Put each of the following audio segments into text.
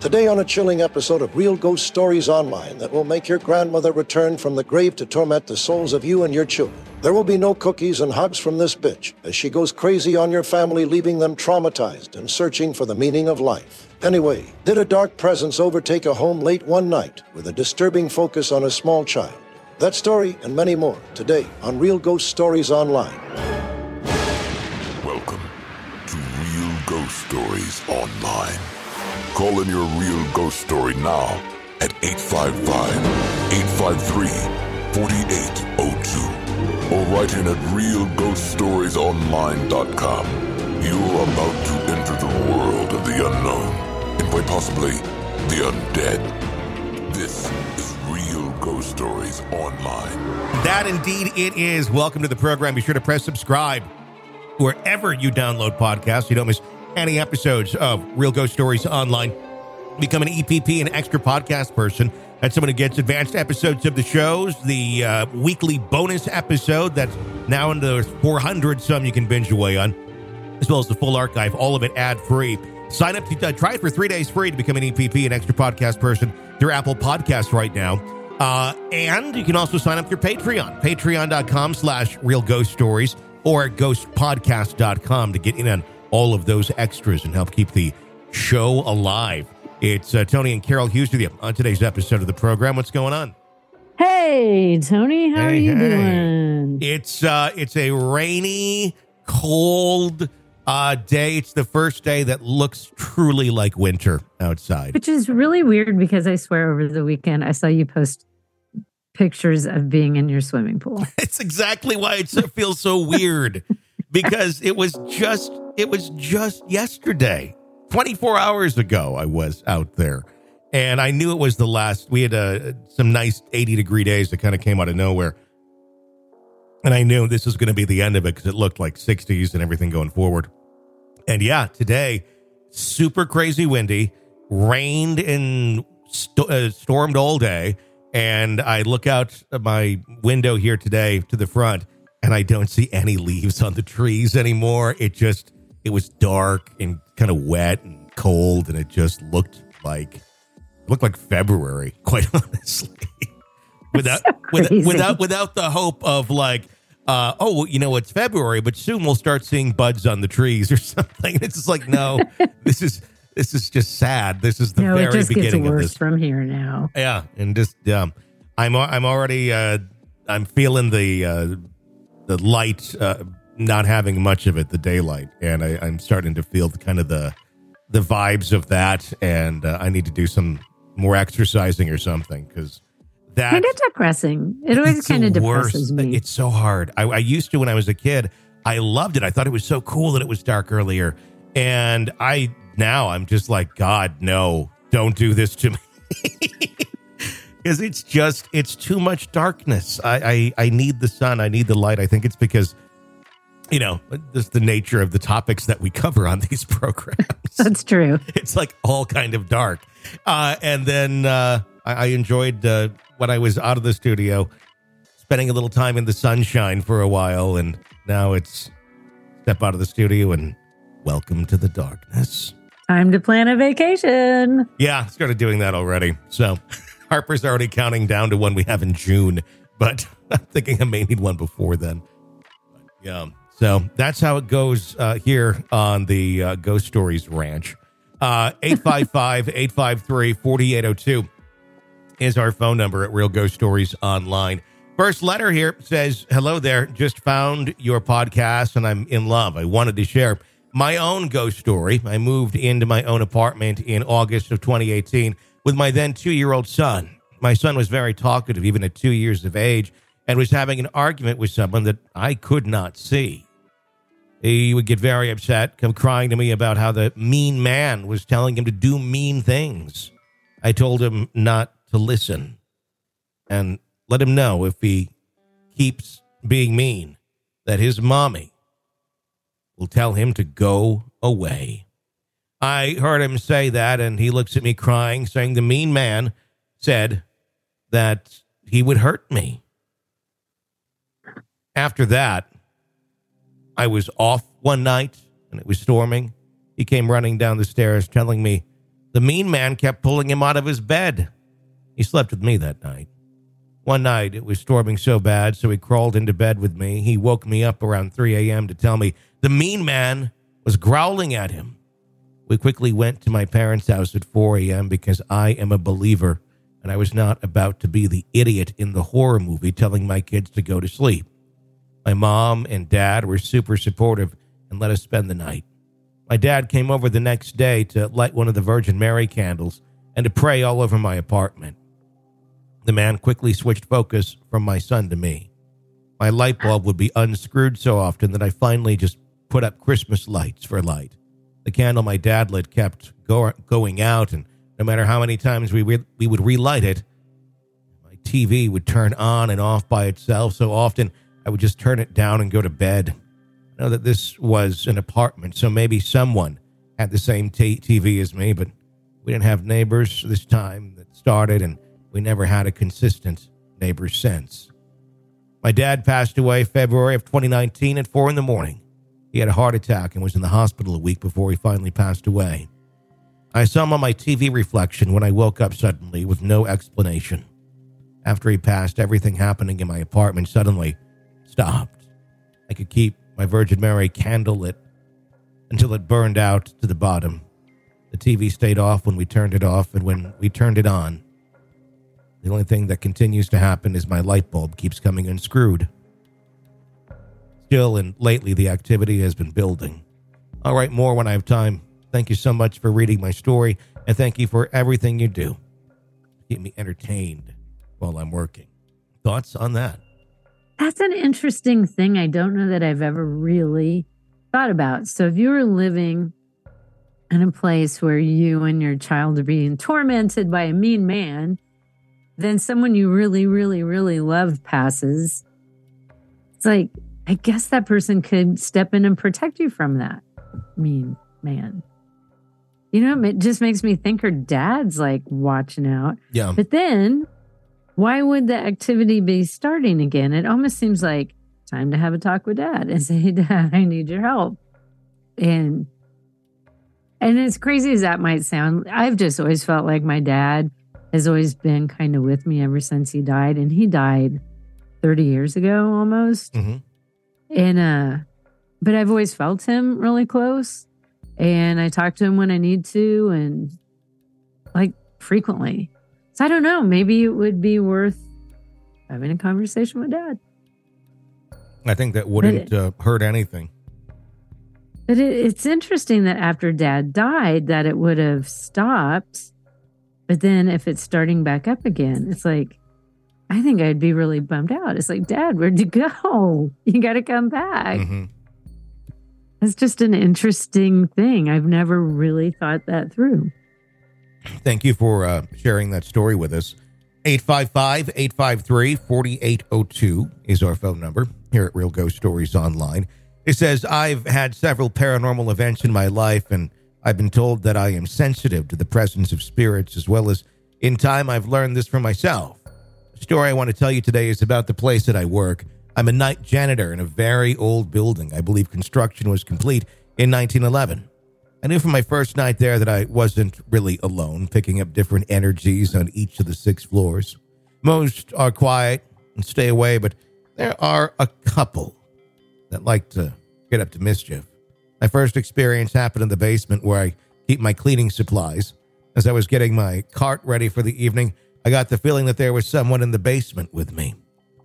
Today, on a chilling episode of Real Ghost Stories Online that will make your grandmother return from the grave to torment the souls of you and your children. There will be no cookies and hugs from this bitch as she goes crazy on your family, leaving them traumatized and searching for the meaning of life. Anyway, did a dark presence overtake a home late one night with a disturbing focus on a small child? That story and many more today on Real Ghost Stories Online. Welcome to Real Ghost Stories Online. Call in your real ghost story now at 855 853 4802 or write in at realghoststoriesonline.com. You're about to enter the world of the unknown and quite possibly the undead. This is Real Ghost Stories Online. That indeed it is. Welcome to the program. Be sure to press subscribe wherever you download podcasts. You don't miss any episodes of Real Ghost Stories Online. Become an EPP, an extra podcast person. That's someone who gets advanced episodes of the shows, the uh, weekly bonus episode that's now in the 400 some you can binge away on, as well as the full archive, all of it ad free. Sign up to uh, try it for three days free to become an EPP, an extra podcast person through Apple Podcasts right now. Uh, and you can also sign up through Patreon, patreon.com slash real ghost stories or ghostpodcast.com to get in on all of those extras and help keep the show alive. It's uh, Tony and Carol Hughes with you on today's episode of the program. What's going on? Hey, Tony, how are you hey. doing? It's uh, it's a rainy, cold uh, day. It's the first day that looks truly like winter outside. Which is really weird because I swear over the weekend I saw you post pictures of being in your swimming pool. It's exactly why it feels so weird because it was just it was just yesterday, 24 hours ago. I was out there, and I knew it was the last. We had uh, some nice 80 degree days that kind of came out of nowhere, and I knew this was going to be the end of it because it looked like 60s and everything going forward. And yeah, today super crazy windy, rained and st- uh, stormed all day. And I look out my window here today to the front, and I don't see any leaves on the trees anymore. It just it was dark and kind of wet and cold, and it just looked like looked like February, quite honestly. without So without without without the hope of like uh, oh, well, you know, it's February, but soon we'll start seeing buds on the trees or something. It's just like, no, this is this is just sad. This is the no, very it just gets beginning of this. from here now. Yeah, and just um, I'm I'm already uh, I'm feeling the uh, the light uh, not having much of it, the daylight, and I, I'm starting to feel the, kind of the the vibes of that, and uh, I need to do some more exercising or something because that Kind of depressing. It always kind of depresses me. It's so hard. I, I used to when I was a kid. I loved it. I thought it was so cool that it was dark earlier, and I now I'm just like, God, no, don't do this to me. Because it's just it's too much darkness. I, I I need the sun. I need the light. I think it's because you know just the nature of the topics that we cover on these programs That's true. it's like all kind of dark. Uh, and then uh, I, I enjoyed uh, when I was out of the studio, spending a little time in the sunshine for a while, and now it's step out of the studio and welcome to the darkness. Time to plan a vacation. Yeah, I started doing that already. So Harper's already counting down to one we have in June, but I'm thinking I may need one before then. But, yeah. So that's how it goes uh, here on the uh, Ghost Stories Ranch. Uh, 855 853 4802 is our phone number at Real Ghost Stories Online. First letter here says, Hello there. Just found your podcast and I'm in love. I wanted to share my own ghost story. I moved into my own apartment in August of 2018 with my then two year old son. My son was very talkative, even at two years of age, and was having an argument with someone that I could not see. He would get very upset, come crying to me about how the mean man was telling him to do mean things. I told him not to listen and let him know if he keeps being mean that his mommy will tell him to go away. I heard him say that, and he looks at me crying, saying the mean man said that he would hurt me. After that, I was off one night and it was storming. He came running down the stairs telling me The mean man kept pulling him out of his bed. He slept with me that night. One night it was storming so bad, so he crawled into bed with me. He woke me up around 3 a.m. to tell me the mean man was growling at him. We quickly went to my parents' house at 4 a.m. because I am a believer and I was not about to be the idiot in the horror movie telling my kids to go to sleep. My mom and dad were super supportive and let us spend the night. My dad came over the next day to light one of the Virgin Mary candles and to pray all over my apartment. The man quickly switched focus from my son to me. My light bulb would be unscrewed so often that I finally just put up Christmas lights for light. The candle my dad lit kept go- going out, and no matter how many times we, re- we would relight it, my TV would turn on and off by itself. So often I would just turn it down and go to bed. I know that this was an apartment, so maybe someone had the same t- TV as me, but we didn't have neighbors this time that started, and we never had a consistent neighbor since. My dad passed away February of 2019 at 4 in the morning. He had a heart attack and was in the hospital a week before he finally passed away. I saw him on my TV reflection when I woke up suddenly with no explanation. After he passed, everything happening in my apartment suddenly stopped. I could keep my Virgin Mary candle lit until it burned out to the bottom. The TV stayed off when we turned it off, and when we turned it on, the only thing that continues to happen is my light bulb keeps coming unscrewed. Still, and lately, the activity has been building. I'll write more when I have time. Thank you so much for reading my story, and thank you for everything you do. Keep me entertained while I'm working. Thoughts on that? That's an interesting thing. I don't know that I've ever really thought about. So, if you were living in a place where you and your child are being tormented by a mean man, then someone you really, really, really love passes. It's like, I guess that person could step in and protect you from that mean man. You know, it just makes me think her dad's like watching out. Yeah. But then why would the activity be starting again? It almost seems like time to have a talk with dad and say, Dad, I need your help. And and as crazy as that might sound, I've just always felt like my dad has always been kind of with me ever since he died. And he died 30 years ago almost. Mm-hmm. And uh but I've always felt him really close. And I talk to him when I need to and like frequently. So I don't know. Maybe it would be worth having a conversation with dad. I think that wouldn't uh, hurt anything. But it, it's interesting that after dad died, that it would have stopped. But then if it's starting back up again, it's like, I think I'd be really bummed out. It's like, Dad, where'd you go? You got to come back. Mm-hmm. It's just an interesting thing. I've never really thought that through. Thank you for uh, sharing that story with us. 855 853 4802 is our phone number here at Real Ghost Stories Online. It says, I've had several paranormal events in my life, and I've been told that I am sensitive to the presence of spirits, as well as in time I've learned this for myself. The story I want to tell you today is about the place that I work. I'm a night janitor in a very old building. I believe construction was complete in 1911. I knew from my first night there that I wasn't really alone, picking up different energies on each of the six floors. Most are quiet and stay away, but there are a couple that like to get up to mischief. My first experience happened in the basement where I keep my cleaning supplies. As I was getting my cart ready for the evening, I got the feeling that there was someone in the basement with me.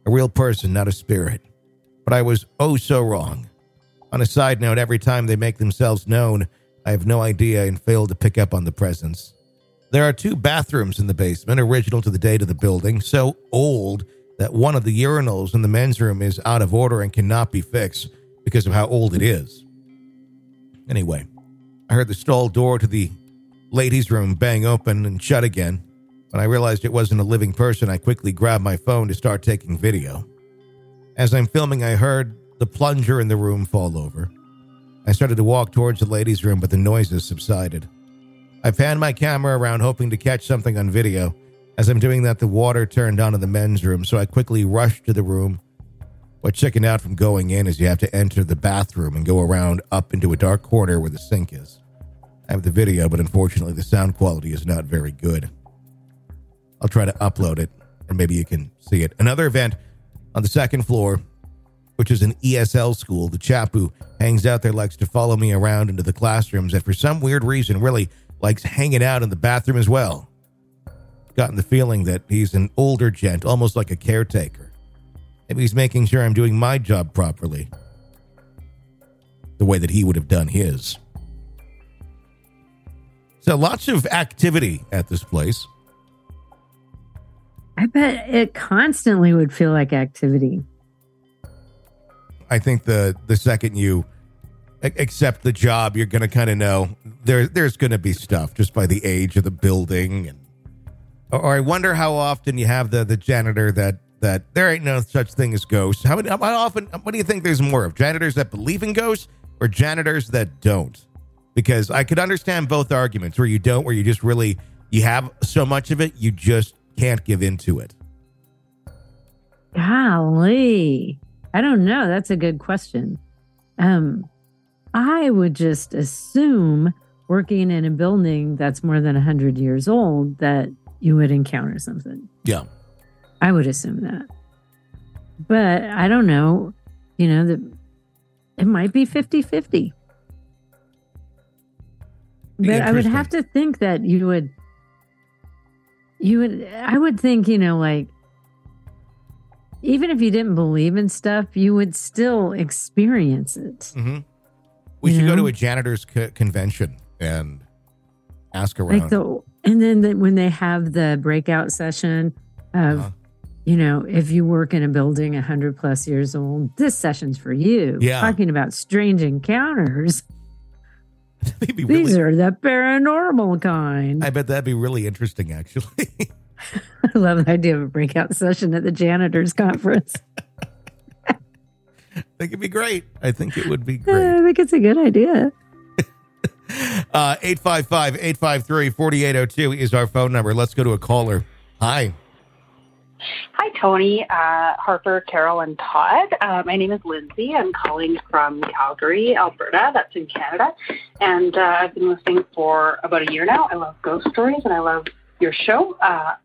A real person, not a spirit. But I was oh so wrong. On a side note, every time they make themselves known, I have no idea and failed to pick up on the presence. There are two bathrooms in the basement, original to the date of the building, so old that one of the urinals in the men's room is out of order and cannot be fixed because of how old it is. Anyway, I heard the stall door to the ladies' room bang open and shut again. When I realized it wasn't a living person, I quickly grabbed my phone to start taking video. As I'm filming, I heard the plunger in the room fall over. I started to walk towards the ladies' room, but the noises subsided. I panned my camera around, hoping to catch something on video. As I'm doing that, the water turned on in the men's room, so I quickly rushed to the room. What chickened out from going in is you have to enter the bathroom and go around up into a dark corner where the sink is. I have the video, but unfortunately, the sound quality is not very good. I'll try to upload it, and maybe you can see it. Another event on the second floor, which is an ESL school. The chap who hangs out there likes to follow me around into the classrooms, and for some weird reason, really likes hanging out in the bathroom as well. Gotten the feeling that he's an older gent, almost like a caretaker. Maybe he's making sure I'm doing my job properly, the way that he would have done his. So lots of activity at this place. I bet it constantly would feel like activity. I think the the second you accept the job, you're going to kind of know there there's going to be stuff just by the age of the building, and or, I wonder how often you have the the janitor that that there ain't no such thing as ghosts. How many? How often? What do you think there's more of janitors that believe in ghosts or janitors that don't? Because I could understand both arguments, where you don't, where you just really you have so much of it, you just can't give into it. Golly. I don't know. That's a good question. Um, I would just assume working in a building that's more than 100 years old that you would encounter something. Yeah. I would assume that. But I don't know. You know, the, it might be 50 50. But I would have to think that you would, you would, I would think, you know, like, even if you didn't believe in stuff, you would still experience it. Mm-hmm. We You should go to a janitors co- convention and ask around. Like the, and then the, when they have the breakout session of, Uh-huh. you know, if you work in a building 100 plus years old, this session's for you. Yeah. Talking about strange encounters. These really, are the paranormal kind. I bet that'd be really interesting, actually. I love the idea of a breakout session at the janitors conference. I think it'd be great. I think it would be great. I think it's a good idea. Uh, 855 853 4802 is our phone number. Let's go to a caller. Hi. Hi, Tony, uh, Harper, Carol, and Todd. Uh, my name is Lindsay. I'm calling from Calgary, Alberta. That's in Canada. And uh, I've been listening for about a year now. I love ghost stories and I love your show. Uh,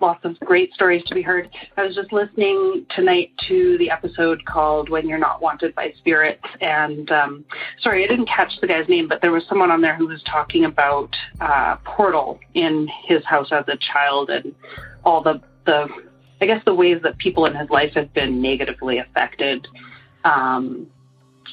lots of great stories to be heard. I was just listening tonight to the episode called When You're Not Wanted by Spirits. And um, sorry, I didn't catch the guy's name, but there was someone on there who was talking about uh, Portal in his house as a child and all the, the I guess the ways that people in his life have been negatively affected um,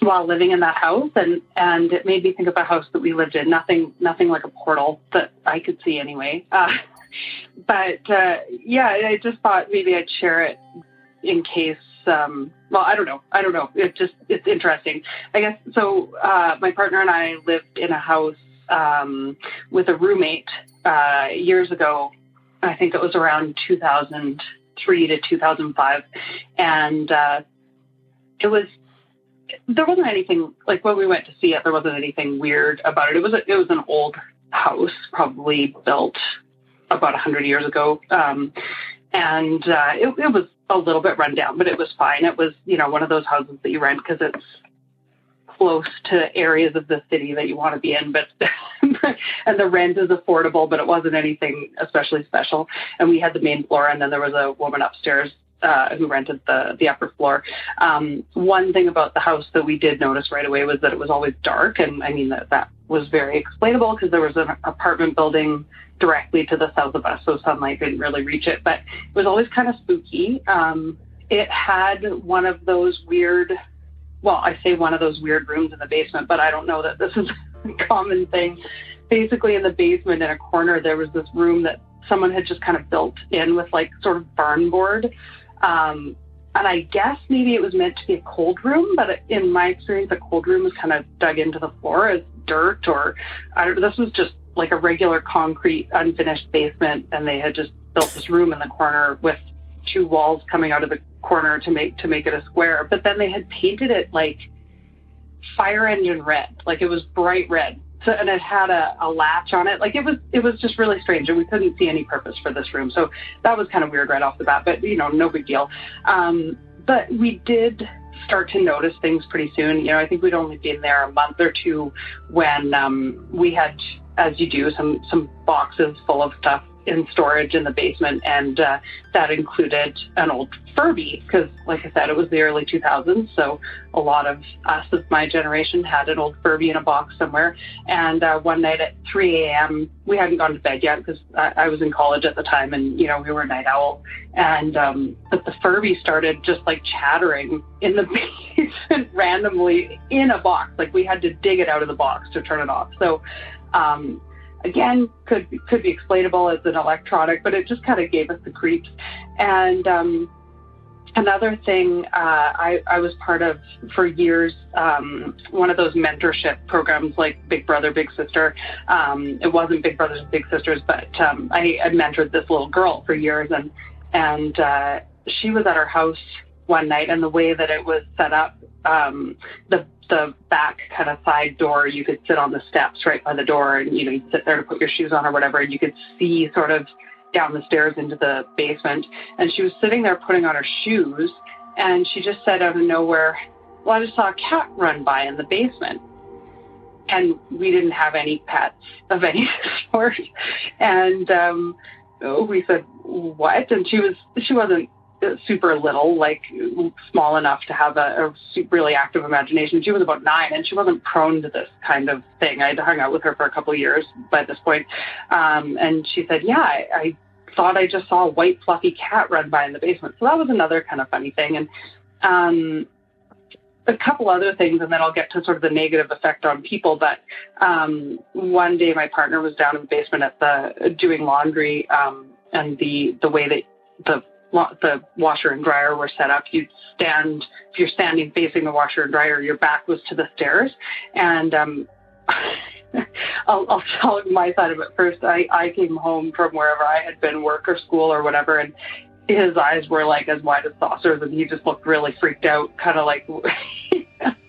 while living in that house, and and it made me think of a house that we lived in. Nothing, nothing like a portal that I could see anyway. Uh, but uh, yeah, I just thought maybe I'd share it in case. Um, well, I don't know. I don't know. It just it's interesting. I guess so. Uh, my partner and I lived in a house um, with a roommate uh, years ago. I think it was around 2003 to 2005, and uh, it was there wasn't anything like when we went to see it. There wasn't anything weird about it. It was a, it was an old house, probably built about a 100 years ago, um, and uh, it, it was a little bit run down, but it was fine. It was you know one of those houses that you rent because it's close to areas of the city that you want to be in, but and the rent is affordable, but it wasn't anything especially special. And we had the main floor, and then there was a woman upstairs uh, who rented the the upper floor. Um, one thing about the house that we did notice right away was that it was always dark, and I mean that that was very explainable because there was an apartment building directly to the south of us, so sunlight didn't really reach it. But it was always kind of spooky. Um, it had one of those weird well, I say one of those weird rooms in the basement, but I don't know that this is a common thing. Basically, in the basement, in a corner, there was this room that someone had just kind of built in with like sort of barn board. Um, and I guess maybe it was meant to be a cold room, but in my experience, a cold room was kind of dug into the floor as dirt or I don't, this was just like a regular concrete unfinished basement, and they had just built this room in the corner with two walls coming out of the corner to make to make it a square. But then they had painted it like fire engine red, like it was bright red. So and it had a, a latch on it. Like it was it was just really strange and we couldn't see any purpose for this room. So that was kind of weird right off the bat, but you know, no big deal. Um, but we did start to notice things pretty soon. You know, I think we'd only been there a month or two when um, we had, as you do, some some boxes full of stuff in storage in the basement, and uh, that included an old Furby because, like I said, it was the early 2000s, so a lot of us of my generation had an old Furby in a box somewhere. And uh, one night at 3 a.m., we hadn't gone to bed yet because I, I was in college at the time, and you know we were night owl. And um, but the Furby started just like chattering in the basement randomly in a box, like we had to dig it out of the box to turn it off. So. Um, again could could be explainable as an electronic, but it just kind of gave us the creeps. And um, another thing, uh, I, I was part of for years um, one of those mentorship programs like Big Brother Big Sister. Um, it wasn't Big Brothers and Big Sisters, but um, I had mentored this little girl for years, and and uh, she was at our house one night, and the way that it was set up, um, the the back kind of side door, you could sit on the steps right by the door and, you know, you'd sit there to put your shoes on or whatever. And you could see sort of down the stairs into the basement. And she was sitting there putting on her shoes. And she just said out of nowhere, well, I just saw a cat run by in the basement. And we didn't have any pets of any sort. And um, we said, what? And she was, she wasn't super little, like small enough to have a, a really active imagination. She was about nine, and she wasn't prone to this kind of thing. I'd hung out with her for a couple of years by this point, um, and she said, "Yeah, I, I thought I just saw a white fluffy cat run by in the basement." So that was another kind of funny thing, and um, a couple other things, and then I'll get to sort of the negative effect on people. But um, one day, my partner was down in the basement at the doing laundry, um, and the the way that the the washer and dryer were set up, you'd stand, if you're standing facing the washer and dryer, your back was to the stairs. And um, I'll, I'll tell my side of it first. I, I came home from wherever I had been, work or school or whatever, and his eyes were like as wide as saucers, and he just looked really freaked out, kind of like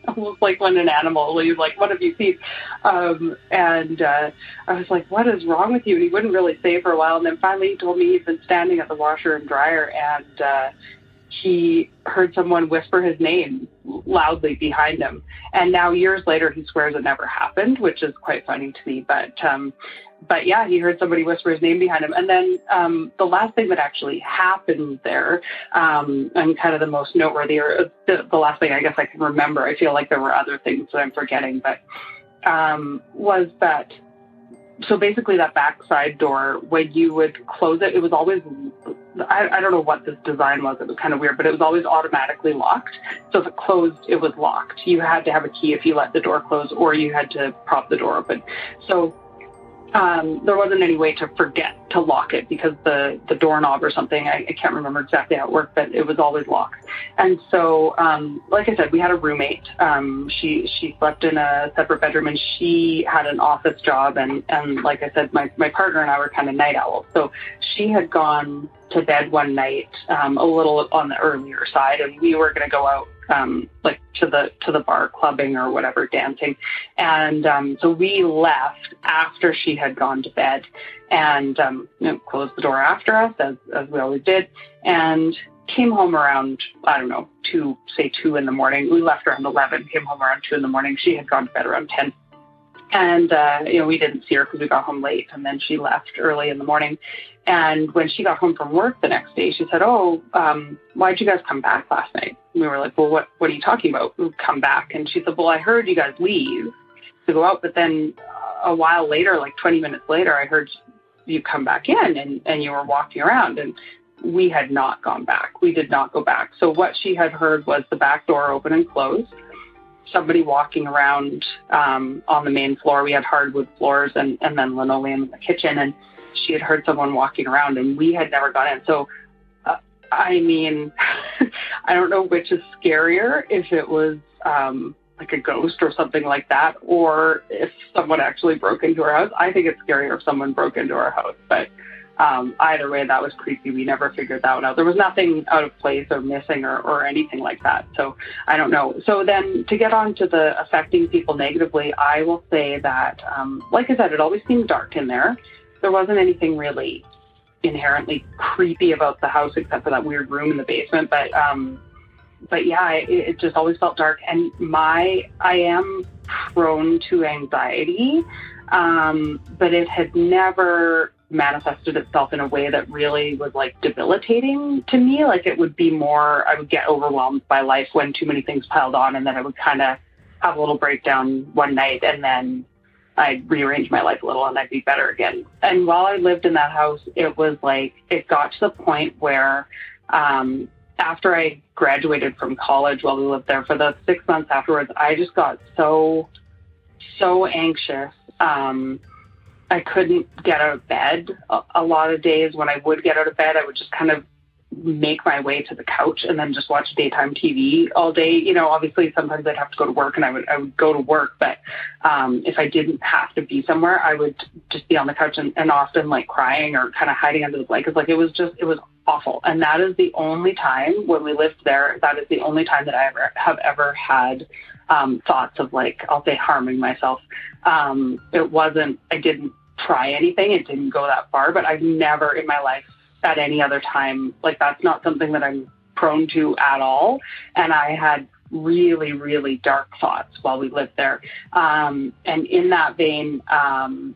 almost like when an animal leaves, like, what have you seen? Um, and uh, I was like, what is wrong with you? And he wouldn't really say for a while. And then finally he told me he'd been standing at the washer and dryer and uh, he heard someone whisper his name loudly behind him. And now years later, he swears it never happened, which is quite funny to me. But um, but yeah, he heard somebody whisper his name behind him. And then um, the last thing that actually happened there, um, and kind of the most noteworthy, or the, the, last thing I guess I can remember, I feel like there were other things that I'm forgetting, but um, was that. So basically, that backside door, when you would close it, it was always I, I don't know what this design was. It was kind of weird, but it was always automatically locked. So if it closed, it was locked. You had to have a key if you let the door close, or you had to prop the door open. So um, there wasn't any way to forget to lock it because the, the doorknob or something, I, I can't remember exactly how it worked, but it was always locked. And so, um, like I said, we had a roommate. Um, she, she slept in a separate bedroom and she had an office job. And, and like I said, my, my partner and I were kind of night owls. So she had gone to bed one night, um, a little on the earlier side and we were going to go out um, like to the to the bar clubbing or whatever dancing. And um, so we left after she had gone to bed and um, you know, closed the door after us as, as we always did and came home around i don't know two say two in the morning. We left around 11 came home around two in the morning. She had gone to bed around 10 and uh, you know we didn't see her because we got home late and then she left early in the morning and when she got home from work the next day, she said, "Oh, um, why'd you guys come back last night?" And we were like, "Well, what what are you talking about? We come back?" And she said, "Well, I heard you guys leave to go out, but then a while later, like 20 minutes later, I heard you come back in and and you were walking around and." We had not gone back. We did not go back. So what she had heard was the back door open and close somebody walking around um, on the main floor. We had hardwood floors and, and then linoleum in the kitchen. And she had heard someone walking around and we had never gone in. So, uh, I mean, I don't know which is scarier if it was um, like a ghost or something like that, or if someone actually broke into our house. I think it's scarier if someone broke into our house, but. Um, either way, that was creepy. We never figured that one out. There was nothing out of place or missing or, or anything like that. So I don't know. So then to get on to the affecting people negatively, I will say that, um, like I said, it always seemed dark in there there wasn't anything really inherently creepy about the house except for that weird room in the basement. But um, but yeah, it, it just always felt dark. And my, I am prone to anxiety, um, but it had never manifested itself in a way that really was like debilitating to me. Like it would be more, I would get overwhelmed by life when too many things piled on, and then I would kind of have a little breakdown one night, and then I'd rearrange my life a little, and I'd be better again. And while I lived in that house, it was like it got to the point where. Um, after I graduated from college, while we lived there for the six months afterwards, I just got so, so anxious. Um, I couldn't get out of bed a, a lot of days. When I would get out of bed, I would just kind of make my way to the couch and then just watch daytime TV all day. You know, obviously sometimes I'd have to go to work and I would I would go to work, but um, if I didn't have to be somewhere, I would just be on the couch and, and often like crying or kind of hiding under the blankets. Like it was just it was awful. And that is the only time when we lived there. That is the only time that I ever have ever had um, thoughts of like I'll say harming myself. Um, it wasn't. I didn't try anything. It didn't go that far, but I've never in my life at any other time like that's not something that I'm prone to at all. And I had really, really dark thoughts while we lived there. Um, and in that vein, um,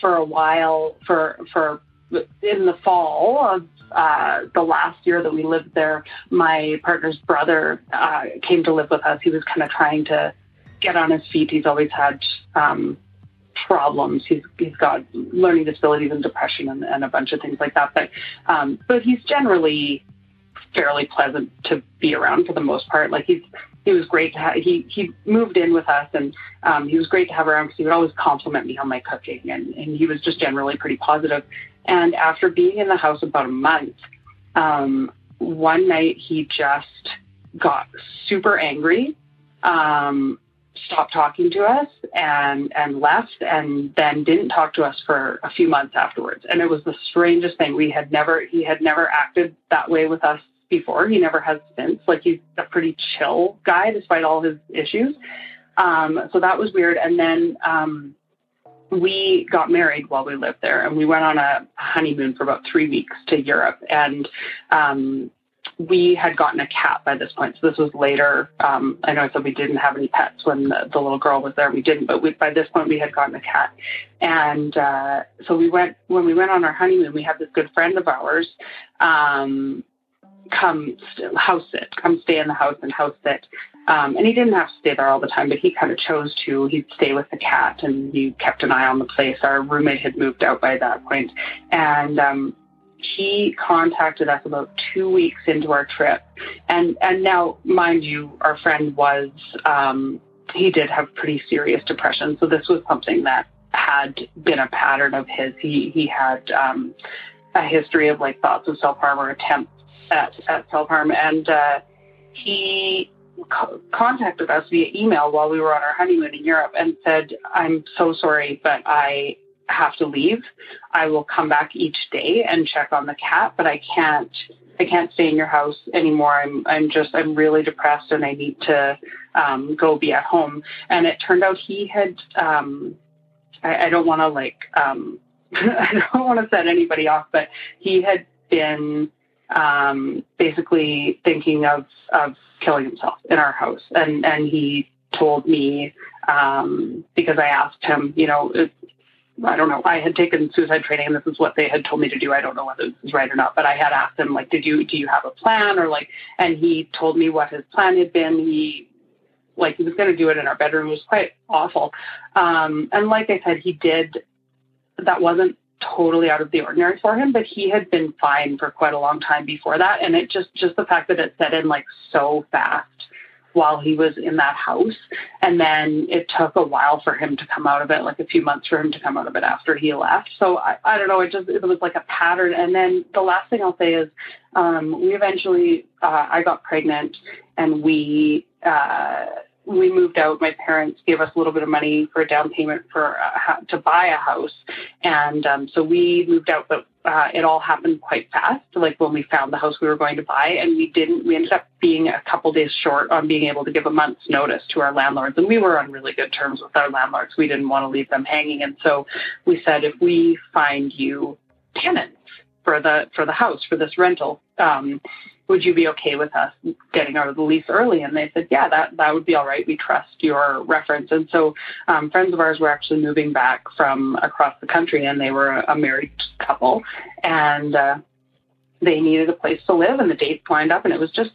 for a while, for for in the fall of uh, the last year that we lived there, my partner's brother uh, came to live with us. He was kind of trying to get on his feet. He's always had um, problems. He's he's got learning disabilities and depression and, and a bunch of things like that. But um, but he's generally fairly pleasant to be around for the most part. Like he's he was great to have. He he moved in with us, and um, he was great to have around because he would always compliment me on my cooking, and and he was just generally pretty positive. And after being in the house about a month, um, one night he just got super angry, um, stopped talking to us, and and left, and then didn't talk to us for a few months afterwards. And it was the strangest thing. We had never he had never acted that way with us before. He never has since. Like he's a pretty chill guy despite all his issues. Um, so that was weird. And then um, we got married while we lived there, and we went on a honeymoon for about three weeks to Europe. And um, we had gotten a cat by this point. So this was later. Um, I know I said we didn't have any pets when the, the little girl was there. We didn't, but we, by this point we had gotten a cat. And uh, so we went when we went on our honeymoon. We had this good friend of ours um, come house sit, come stay in the house and house sit. Um, and he didn't have to stay there all the time, but he kind of chose to. He'd stay with the cat, and he kept an eye on the place. Our roommate had moved out by that point, and um, he contacted us about two weeks into our trip. And and now, mind you, our friend was um, he did have pretty serious depression, so this was something that had been a pattern of his. He he had um, a history of like thoughts of self harm or attempts at, at self harm, and uh, he co- contacted us via email while we were on our honeymoon in Europe and said, "I'm so sorry, but I have to leave. I will come back each day and check on the cat, but I can't." I can't stay in your house anymore. I'm I'm just I'm really depressed and I need to um, go be at home. And it turned out he had um, I, I don't want to like um, I don't want to set anybody off, but he had been um, basically thinking of, of killing himself in our house. And, and he told me, um, because I asked him, you know, I don't know. I had taken suicide training, and this is what they had told me to do. I don't know whether this is right or not, but I had asked him, like, did you do you have a plan, or like, and he told me what his plan had been. He like he was going to do it in our bedroom. It was quite awful. Um, and like I said, he did. That wasn't totally out of the ordinary for him, but he had been fine for quite a long time before that. And it just, just the fact that it set in like so fast while he was in that house. And then it took a while for him to come out of it, like a few months for him to come out of it after he left. So I, I don't know, it just, it was like a pattern. And then the last thing I'll say is, um, we eventually, uh, I got pregnant and we, uh, we moved out, my parents gave us a little bit of money for a down payment for uh, to buy a house, and um, so we moved out. But uh, it all happened quite fast. Like when we found the house we were going to buy, and we didn't. We ended up being a couple days short on being able to give a month's notice to our landlords, and we were on really good terms with our landlords. We didn't want to leave them hanging, and so we said, if we find you tenants for the for the house for this rental. Um, would you be okay with us getting out of the lease early? And they said, yeah, that, that would be all right. We trust your reference. And so um, friends of ours were actually moving back from across the country and they were a, married couple and uh, they needed a place to live and the dates lined up and it was just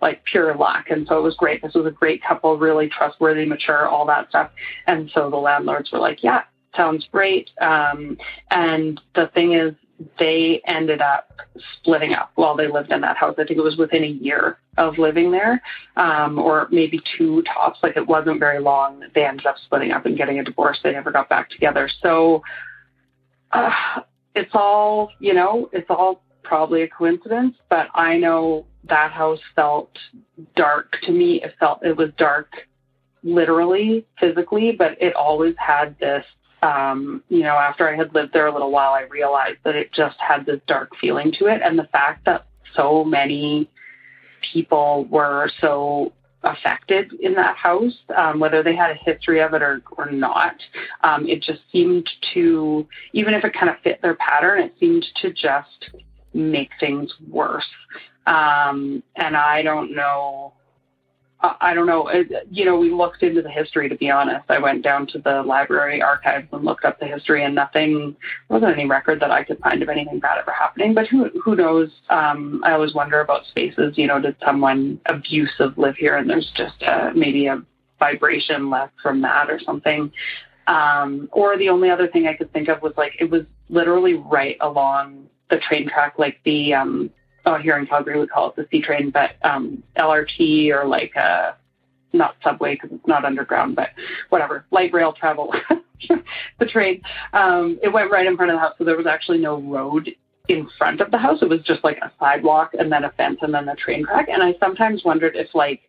like pure luck. And so it was great. This was a great couple, really trustworthy, mature, all that stuff. And so the landlords were like, yeah, sounds great. Um, and the thing is, they ended up splitting up while they lived in that house. I think it was within a year of living there, um, or maybe two tops. Like it wasn't very long. They ended up splitting up and getting a divorce. They never got back together. So uh, it's all, you know, it's all probably a coincidence, but I know that house felt dark to me. It felt it was dark literally, physically, but it always had this um, you know, after I had lived there a little while, I realized that it just had this dark feeling to it. And the fact that so many people were so affected in that house, um, whether they had a history of it or, or not, um, it just seemed to, even if it kind of fit their pattern, it seemed to just make things worse. Um, and I don't know I don't know. You know, we looked into the history. To be honest, I went down to the library archives and looked up the history, and nothing wasn't any record that I could find of anything bad ever happening. But who who knows? Um, I always wonder about spaces. You know, did someone abusive live here, and there's just uh, maybe a vibration left from that or something. Um, or the only other thing I could think of was like it was literally right along the train track, like the um, oh, here in Calgary we call it the C train, but um, LRT or like a uh, not subway because it's not underground, but whatever, light rail travel, the train. Um, it went right in front of the house, so there was actually no road in front of the house. It was just like a sidewalk and then a fence and then a train track. And I sometimes wondered if like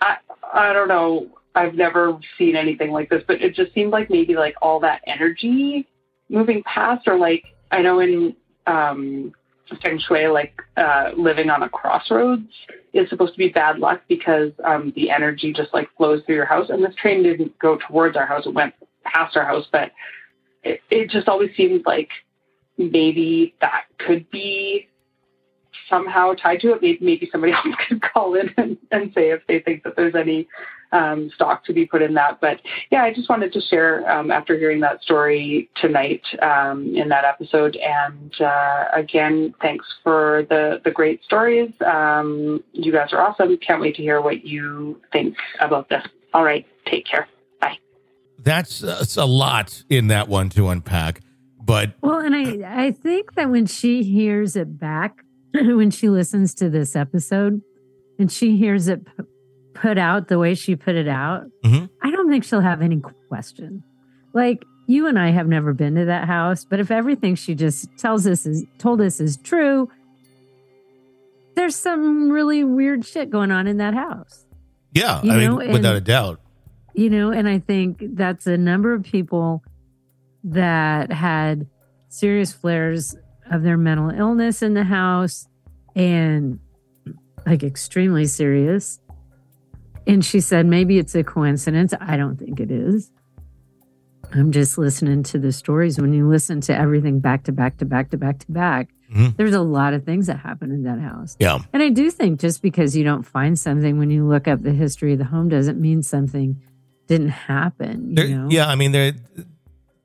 I I don't know. I've never seen anything like this, but it just seemed like maybe like all that energy moving past, or like I know in um, feng shui, like uh, living on a crossroads, is supposed to be bad luck because um, the energy just like flows through your house. And this train didn't go towards our house; it went past our house. But it, it just always seemed like maybe that could be somehow tied to it. Maybe, maybe somebody else could call in and, and say if they think that there's any um, stock to be put in that. But yeah, I just wanted to share um, after hearing that story tonight um, in that episode. And uh, again, thanks for the the great stories. Um, you guys are awesome. Can't wait to hear what you think about this. All right, take care. Bye. That's, that's a lot in that one to unpack. But well, and I I think that when she hears it back, when she listens to this episode, and she hears it put out the way she put it out, mm-hmm. I don't think she'll have any question. Like you and I have never been to that house, but if everything she just tells us is told us is true, there's some really weird shit going on in that house. Yeah, you I know? mean, without and, a doubt. You know, and I think that's a number of people that had serious flares of their mental illness in the house and like extremely serious and she said, maybe it's a coincidence. I don't think it is. I'm just listening to the stories. When you listen to everything back to back to back to back to back, mm-hmm. there's a lot of things that happen in that house. Yeah. And I do think just because you don't find something when you look up the history of the home doesn't mean something didn't happen. There, yeah. I mean, there,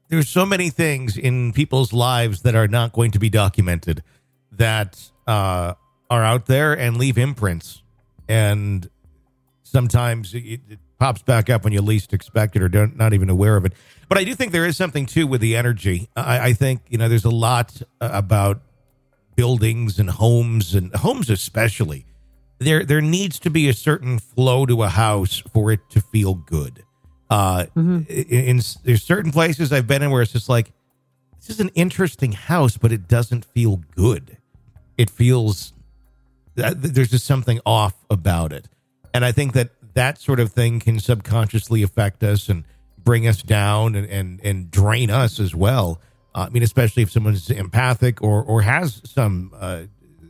there's so many things in people's lives that are not going to be documented that uh, are out there and leave imprints. And sometimes it, it, pops back up when you least expect it or don't not even aware of it. But I do think there is something too with the energy. I, I think you know there's a lot uh, about buildings and homes and homes especially. There there needs to be a certain flow to a house for it to feel good. Uh, mm-hmm. in, in there's certain places I've been in where it's just like this is an interesting house, but it doesn't feel good. It feels there's just something off about it. And I think that that sort of thing can subconsciously affect us and bring us down and, and, and drain us as well. Uh, I mean, especially if someone's empathic or, or has some, uh,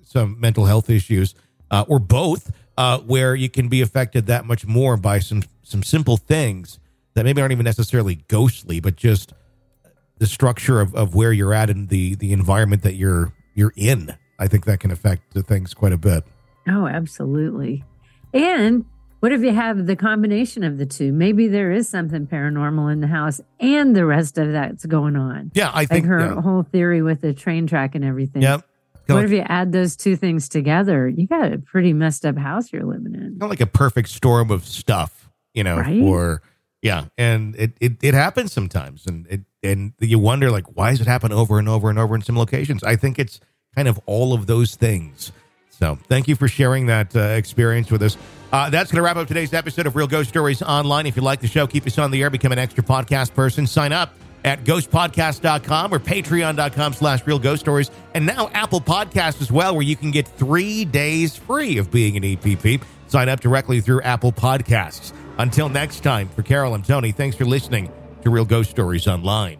some mental health issues uh, or both, uh, where you can be affected that much more by some, some simple things that maybe aren't even necessarily ghostly, but just the structure of, of where you're at and the, the environment that you're, you're in. I think that can affect the things quite a bit. Oh, absolutely. And what if you have the combination of the two? Maybe there is something paranormal in the house and the rest of that's going on. Yeah, I Like think. her yeah. whole theory with the train track and everything. Yep. What Kind if you add those two things together? You got a pretty messed up house you're living in. of like a perfect storm of stuff, you know, Right? or yeah, and it, it it happens sometimes, and it and you wonder like why does it happen over and over and over in some locations? I think it's kind of all of those things. So thank you for sharing that uh, experience with us. Uh, that's going to wrap up today's episode of Real Ghost Stories Online. If you like the show, keep us on the air, become an extra podcast person, sign up at ghostpodcast.com or patreon.com slash real ghost stories and now apple podcast as well where you can get three days free of being an epp sign up directly through apple podcasts until next time for carol and tony thanks for listening to real ghost stories online